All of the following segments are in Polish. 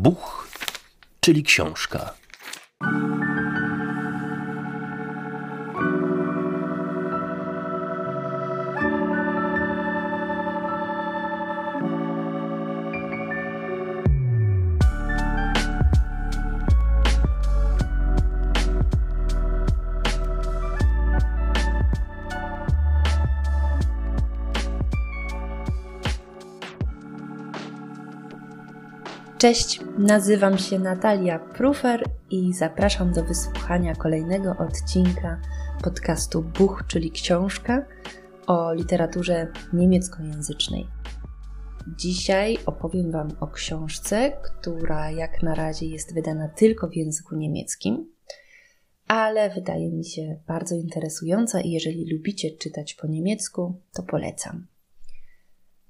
Buch, czyli książka. Cześć, nazywam się Natalia Prufer i zapraszam do wysłuchania kolejnego odcinka podcastu Buch, czyli książka o literaturze niemieckojęzycznej. Dzisiaj opowiem Wam o książce, która jak na razie jest wydana tylko w języku niemieckim, ale wydaje mi się bardzo interesująca i jeżeli lubicie czytać po niemiecku, to polecam.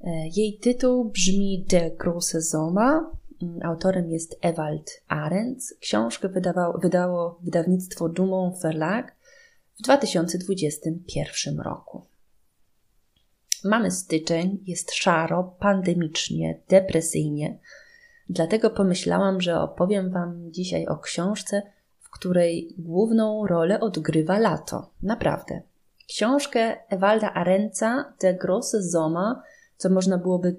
E, jej tytuł brzmi Der große Sommer Mm, autorem jest Ewald Arendt. Książkę wydawało, wydało wydawnictwo Dumont Verlag w 2021 roku. Mamy styczeń, jest szaro, pandemicznie, depresyjnie. Dlatego pomyślałam, że opowiem Wam dzisiaj o książce, w której główną rolę odgrywa lato. Naprawdę. Książkę Ewalda Arendta, Der große Sommer, co można byłoby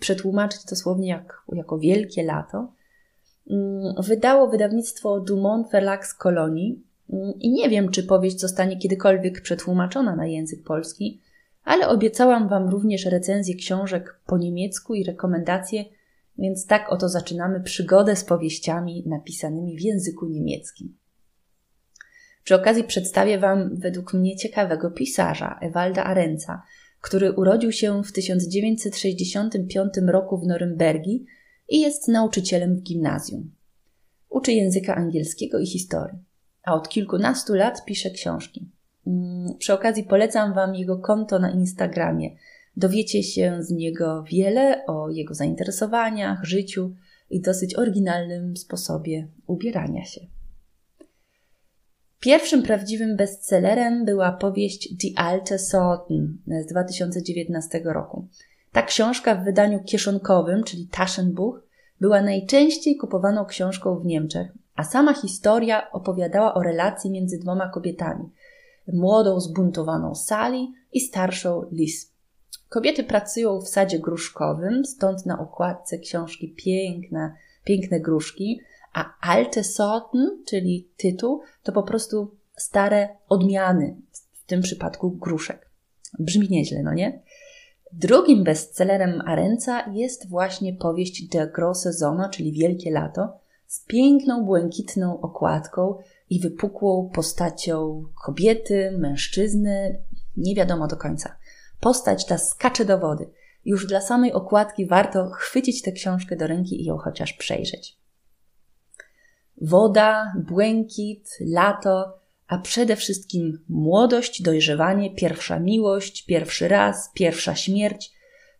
przetłumaczyć dosłownie jak, jako wielkie lato, mm, wydało wydawnictwo Dumont Verlag z Kolonii mm, i nie wiem, czy powieść zostanie kiedykolwiek przetłumaczona na język polski, ale obiecałam Wam również recenzję książek po niemiecku i rekomendacje, więc tak oto zaczynamy przygodę z powieściami napisanymi w języku niemieckim. Przy okazji przedstawię Wam według mnie ciekawego pisarza, Ewalda Arenca, który urodził się w 1965 roku w Norymbergi i jest nauczycielem w gimnazjum. Uczy języka angielskiego i historii, a od kilkunastu lat pisze książki. Mm, przy okazji polecam Wam jego konto na Instagramie. Dowiecie się z niego wiele o jego zainteresowaniach, życiu i dosyć oryginalnym sposobie ubierania się. Pierwszym prawdziwym bestsellerem była powieść Die alte Sorten z 2019 roku. Ta książka w wydaniu kieszonkowym, czyli Taschenbuch, była najczęściej kupowaną książką w Niemczech, a sama historia opowiadała o relacji między dwoma kobietami. Młodą, zbuntowaną Sally i starszą Liz. Kobiety pracują w sadzie gruszkowym, stąd na okładce książki piękne, piękne gruszki, a alte Sorten, czyli tytuł, to po prostu stare odmiany, w tym przypadku gruszek. Brzmi nieźle, no nie? Drugim bestsellerem Arenca jest właśnie powieść Der große Sommer, czyli Wielkie Lato, z piękną, błękitną okładką i wypukłą postacią kobiety, mężczyzny, nie wiadomo do końca. Postać ta skacze do wody. Już dla samej okładki warto chwycić tę książkę do ręki i ją chociaż przejrzeć. Woda, błękit, lato, a przede wszystkim młodość, dojrzewanie, pierwsza miłość, pierwszy raz, pierwsza śmierć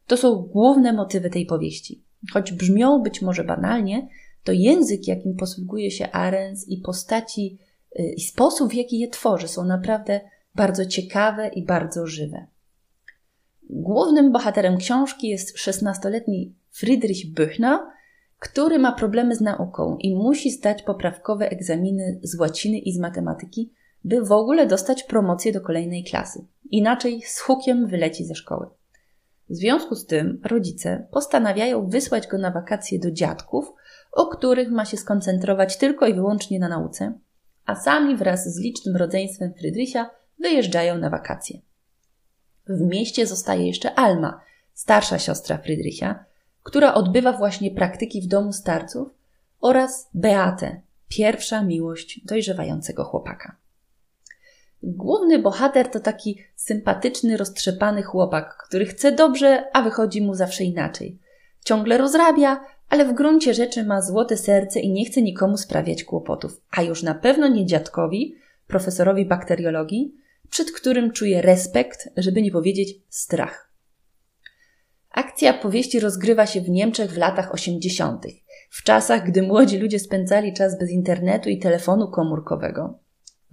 to są główne motywy tej powieści. Choć brzmią być może banalnie, to język, jakim posługuje się Arens i postaci y, i sposób, w jaki je tworzy, są naprawdę bardzo ciekawe i bardzo żywe. Głównym bohaterem książki jest 16-letni Friedrich Büchner, który ma problemy z nauką i musi zdać poprawkowe egzaminy z łaciny i z matematyki, by w ogóle dostać promocję do kolejnej klasy. Inaczej z hukiem wyleci ze szkoły. W związku z tym rodzice postanawiają wysłać go na wakacje do dziadków, o których ma się skoncentrować tylko i wyłącznie na nauce, a sami wraz z licznym rodzeństwem Frydrysia wyjeżdżają na wakacje. W mieście zostaje jeszcze Alma, starsza siostra Frydrysia, która odbywa właśnie praktyki w domu starców, oraz Beatę, pierwsza miłość dojrzewającego chłopaka. Główny bohater to taki sympatyczny, roztrzepany chłopak, który chce dobrze, a wychodzi mu zawsze inaczej. Ciągle rozrabia, ale w gruncie rzeczy ma złote serce i nie chce nikomu sprawiać kłopotów, a już na pewno nie dziadkowi, profesorowi bakteriologii, przed którym czuje respekt, żeby nie powiedzieć strach. Akcja powieści rozgrywa się w Niemczech w latach 80., w czasach, gdy młodzi ludzie spędzali czas bez internetu i telefonu komórkowego.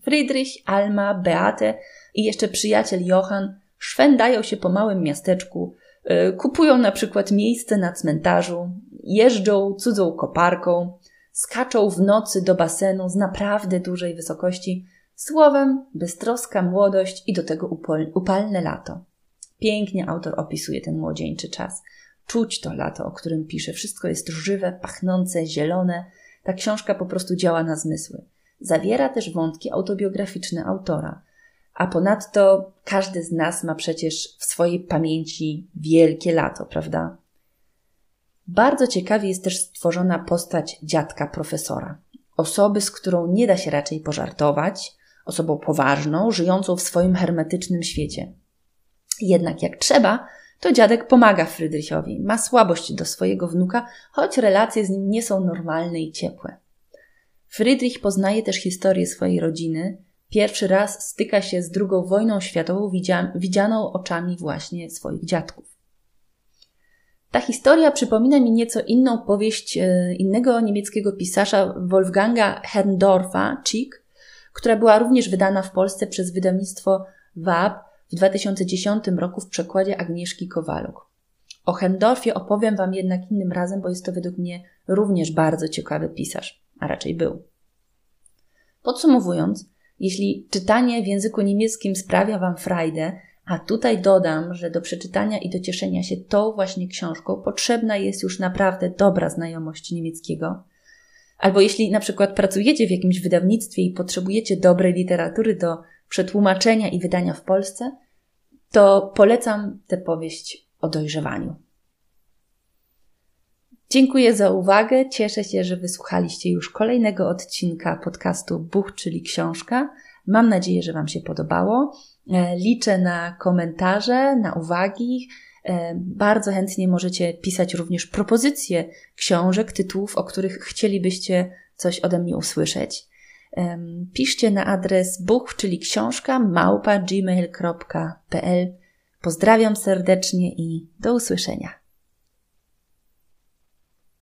Friedrich, Alma, Beate i jeszcze przyjaciel Johann szwędają się po małym miasteczku, y, kupują na przykład miejsce na cmentarzu jeżdżą cudzą koparką, skaczą w nocy do basenu z naprawdę dużej wysokości, słowem beztroska młodość i do tego upalne lato. Pięknie autor opisuje ten młodzieńczy czas. Czuć to lato, o którym pisze. Wszystko jest żywe, pachnące, zielone. Ta książka po prostu działa na zmysły. Zawiera też wątki autobiograficzne autora. A ponadto każdy z nas ma przecież w swojej pamięci wielkie lato, prawda? Bardzo ciekawie jest też stworzona postać dziadka profesora. Osoby, z którą nie da się raczej pożartować, osobą poważną, żyjącą w swoim hermetycznym świecie. Jednak jak trzeba, to dziadek pomaga Frydrychowi, ma słabość do swojego wnuka, choć relacje z nim nie są normalne i ciepłe. Friedrich poznaje też historię swojej rodziny. Pierwszy raz styka się z II wojną światową widzianą oczami właśnie swoich dziadków. Ta historia przypomina mi nieco inną powieść e, innego niemieckiego pisarza Wolfganga Herrndorfa, Chick, która była również wydana w Polsce przez wydawnictwo WAB w 2010 roku w przekładzie Agnieszki Kowaluk. O Herrndorfie opowiem Wam jednak innym razem, bo jest to według mnie również bardzo ciekawy pisarz, a raczej był. Podsumowując, jeśli czytanie w języku niemieckim sprawia Wam frajdę, a tutaj dodam, że do przeczytania i do cieszenia się tą właśnie książką potrzebna jest już naprawdę dobra znajomość niemieckiego. Albo jeśli na przykład pracujecie w jakimś wydawnictwie i potrzebujecie dobrej literatury do przetłumaczenia i wydania w Polsce, to polecam tę powieść o dojrzewaniu. Dziękuję za uwagę. Cieszę się, że wysłuchaliście już kolejnego odcinka podcastu Buch, czyli książka. Mam nadzieję, że Wam się podobało. E, liczę na komentarze, na uwagi. E, bardzo chętnie możecie pisać również propozycje książek, tytułów, o których chcielibyście coś ode mnie usłyszeć. Piszcie na adres buch, czyli książka małpa gmail.pl. Pozdrawiam serdecznie i do usłyszenia.